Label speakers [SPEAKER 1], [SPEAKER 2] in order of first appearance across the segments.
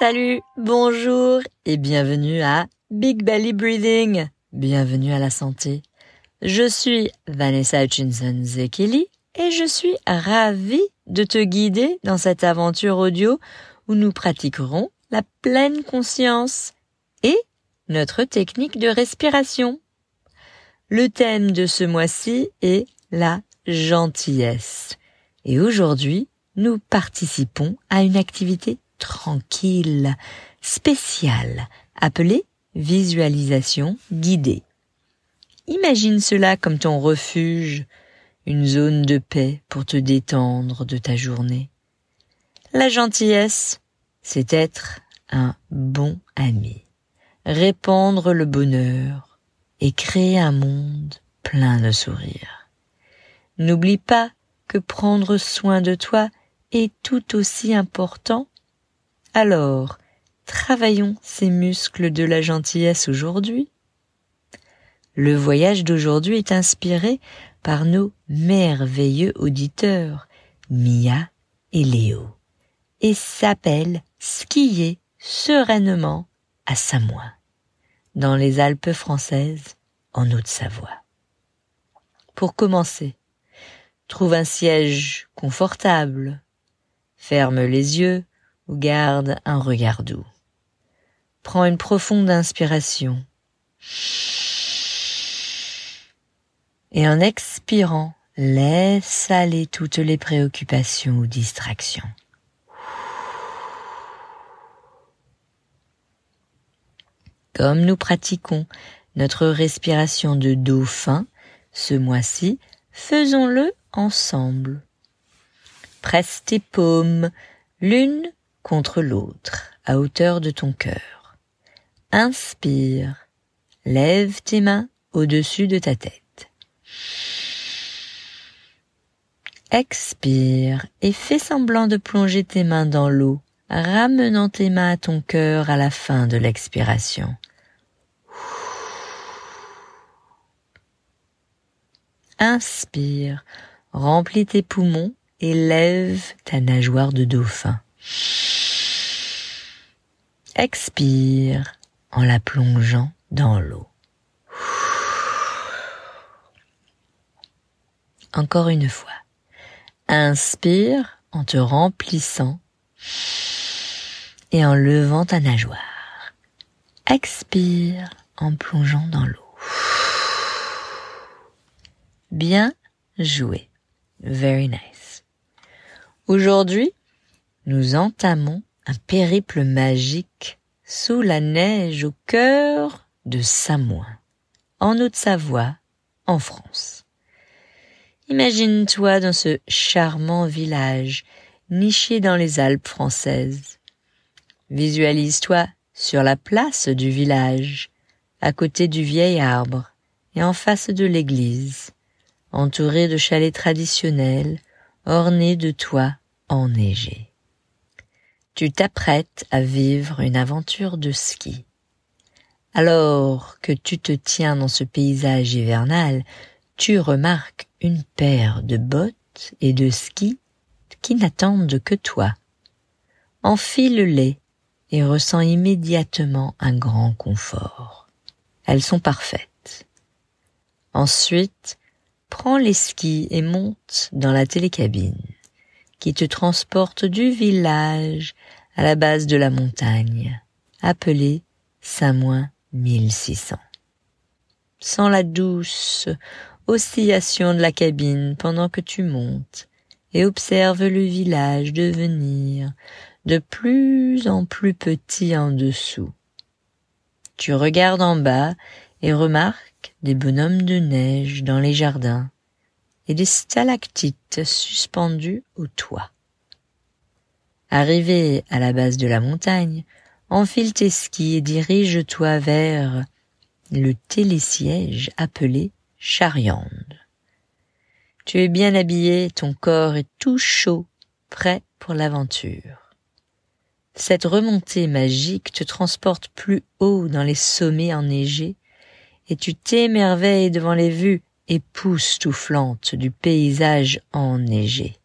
[SPEAKER 1] Salut, bonjour et bienvenue à Big Belly Breathing. Bienvenue à la santé. Je suis Vanessa Hutchinson Zekeli et je suis ravie de te guider dans cette aventure audio où nous pratiquerons la pleine conscience et notre technique de respiration. Le thème de ce mois-ci est la gentillesse. Et aujourd'hui, nous participons à une activité tranquille, spéciale, appelée visualisation guidée. Imagine cela comme ton refuge, une zone de paix pour te détendre de ta journée. La gentillesse, c'est être un bon ami, répandre le bonheur et créer un monde plein de sourires. N'oublie pas que prendre soin de toi est tout aussi important. Alors, travaillons ces muscles de la gentillesse aujourd'hui. Le voyage d'aujourd'hui est inspiré par nos merveilleux auditeurs, Mia et Léo, et s'appelle Skier sereinement à Samoin, dans les Alpes françaises, en Haute-Savoie. Pour commencer, trouve un siège confortable, ferme les yeux garde un regard doux. Prends une profonde inspiration. Et en expirant, laisse aller toutes les préoccupations ou distractions. Comme nous pratiquons notre respiration de dauphin ce mois-ci, faisons-le ensemble. Presse tes paumes l'une contre l'autre à hauteur de ton cœur. Inspire. Lève tes mains au-dessus de ta tête. Expire et fais semblant de plonger tes mains dans l'eau, ramenant tes mains à ton cœur à la fin de l'expiration. Inspire, remplis tes poumons et lève ta nageoire de dauphin. Expire en la plongeant dans l'eau. Encore une fois. Inspire en te remplissant et en levant ta nageoire. Expire en plongeant dans l'eau. Bien joué. Very nice. Aujourd'hui, nous entamons un périple magique sous la neige au cœur de Samoin, en Haute-Savoie, en France. Imagine-toi dans ce charmant village niché dans les Alpes françaises. Visualise-toi sur la place du village, à côté du vieil arbre et en face de l'église entouré de chalets traditionnels, ornés de toits enneigés. Tu t'apprêtes à vivre une aventure de ski. Alors que tu te tiens dans ce paysage hivernal, tu remarques une paire de bottes et de skis qui n'attendent que toi. Enfile-les et ressens immédiatement un grand confort. Elles sont parfaites. Ensuite, prends les skis et monte dans la télécabine qui te transporte du village à la base de la montagne, appelée Saint-Moins 1600. Sens la douce oscillation de la cabine pendant que tu montes et observe le village devenir de plus en plus petit en dessous. Tu regardes en bas et remarques des bonhommes de neige dans les jardins et des stalactites suspendues au toit. Arrivé à la base de la montagne, enfile tes skis et dirige-toi vers le télésiège appelé Chariande. Tu es bien habillé, ton corps est tout chaud, prêt pour l'aventure. Cette remontée magique te transporte plus haut dans les sommets enneigés et tu t'émerveilles devant les vues époustouflantes du paysage enneigé.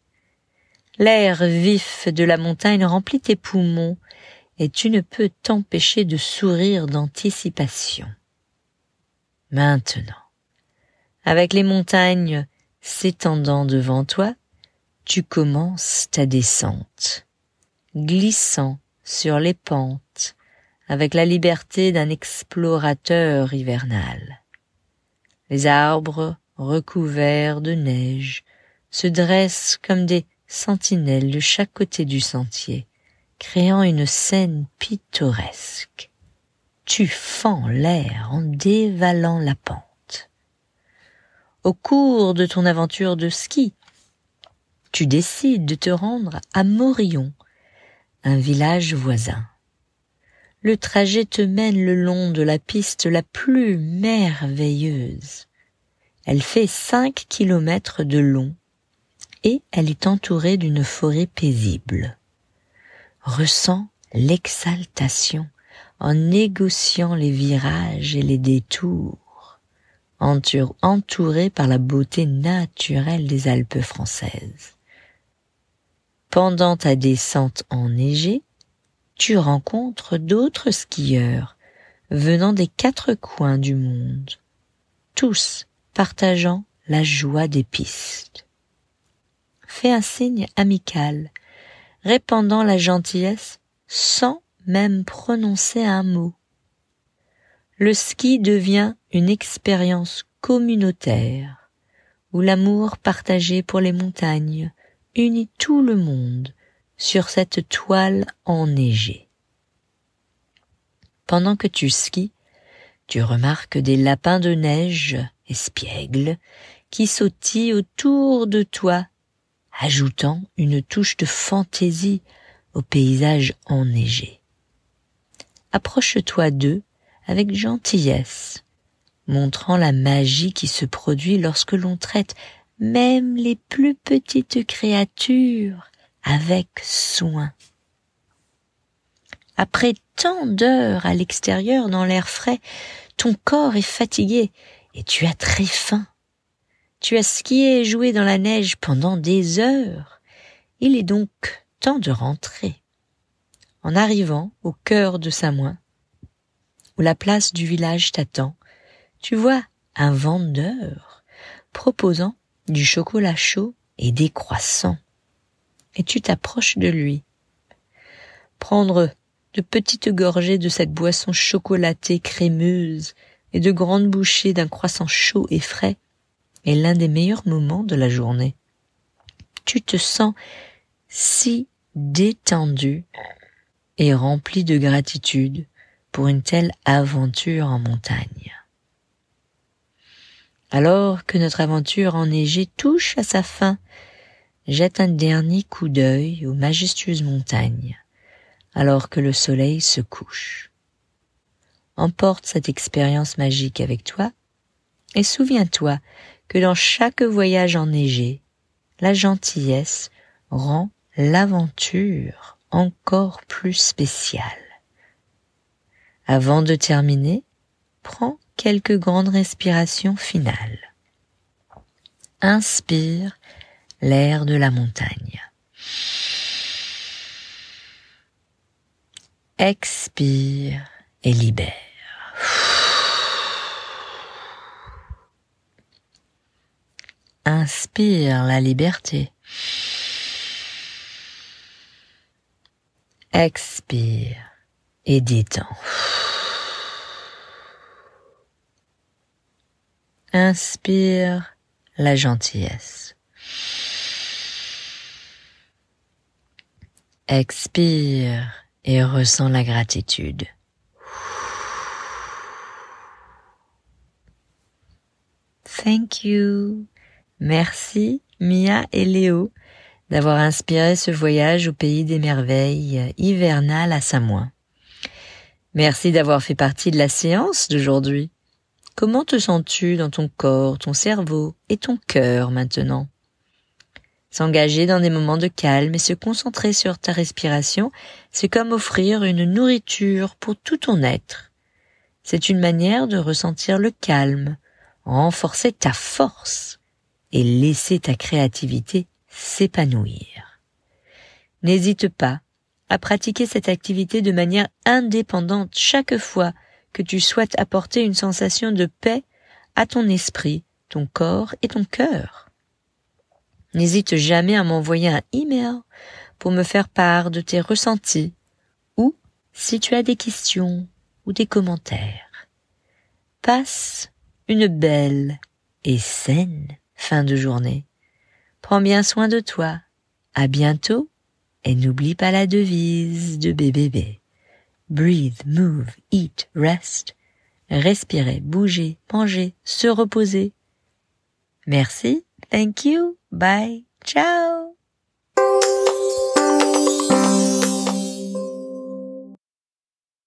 [SPEAKER 1] L'air vif de la montagne remplit tes poumons et tu ne peux t'empêcher de sourire d'anticipation. Maintenant, avec les montagnes s'étendant devant toi, tu commences ta descente, glissant sur les pentes avec la liberté d'un explorateur hivernal. Les arbres recouverts de neige se dressent comme des sentinelles de chaque côté du sentier, créant une scène pittoresque. Tu fends l'air en dévalant la pente. Au cours de ton aventure de ski, tu décides de te rendre à Morillon, un village voisin. Le trajet te mène le long de la piste la plus merveilleuse. Elle fait cinq kilomètres de long et elle est entourée d'une forêt paisible. Ressens l'exaltation en négociant les virages et les détours, entouré par la beauté naturelle des Alpes françaises. Pendant ta descente enneigée, tu rencontres d'autres skieurs venant des quatre coins du monde, tous partageant la joie des pistes. Fais un signe amical, répandant la gentillesse sans même prononcer un mot. Le ski devient une expérience communautaire, où l'amour partagé pour les montagnes unit tout le monde sur cette toile enneigée. Pendant que tu skis, tu remarques des lapins de neige espiègles qui sautillent autour de toi, ajoutant une touche de fantaisie au paysage enneigé. Approche-toi d'eux avec gentillesse, montrant la magie qui se produit lorsque l'on traite même les plus petites créatures avec soin. Après tant d'heures à l'extérieur dans l'air frais, ton corps est fatigué et tu as très faim. Tu as skié et joué dans la neige pendant des heures. Il est donc temps de rentrer. En arrivant au cœur de Samoin, où la place du village t'attend, tu vois un vendeur proposant du chocolat chaud et des croissants et tu t'approches de lui. Prendre de petites gorgées de cette boisson chocolatée crémeuse et de grandes bouchées d'un croissant chaud et frais est l'un des meilleurs moments de la journée. Tu te sens si détendu et rempli de gratitude pour une telle aventure en montagne. Alors que notre aventure enneigée touche à sa fin jette un dernier coup d'œil aux majestueuses montagnes, alors que le soleil se couche. Emporte cette expérience magique avec toi, et souviens-toi que dans chaque voyage enneigé, la gentillesse rend l'aventure encore plus spéciale. Avant de terminer, prends quelques grandes respirations finales. Inspire l'air de la montagne. Expire et libère. Inspire la liberté. Expire et détends. Inspire la gentillesse. Expire et ressens la gratitude. Thank you. Merci Mia et Léo d'avoir inspiré ce voyage au pays des merveilles hivernales à Samoin. Merci d'avoir fait partie de la séance d'aujourd'hui. Comment te sens-tu dans ton corps, ton cerveau et ton cœur maintenant? S'engager dans des moments de calme et se concentrer sur ta respiration, c'est comme offrir une nourriture pour tout ton être. C'est une manière de ressentir le calme, renforcer ta force et laisser ta créativité s'épanouir. N'hésite pas à pratiquer cette activité de manière indépendante chaque fois que tu souhaites apporter une sensation de paix à ton esprit, ton corps et ton cœur. N'hésite jamais à m'envoyer un email pour me faire part de tes ressentis ou si tu as des questions ou des commentaires. Passe une belle et saine fin de journée. Prends bien soin de toi. À bientôt et n'oublie pas la devise de BBB. Breathe, move, eat, rest. Respirer, bouger, manger, se reposer. Merci. Thank you. Bye. Ciao.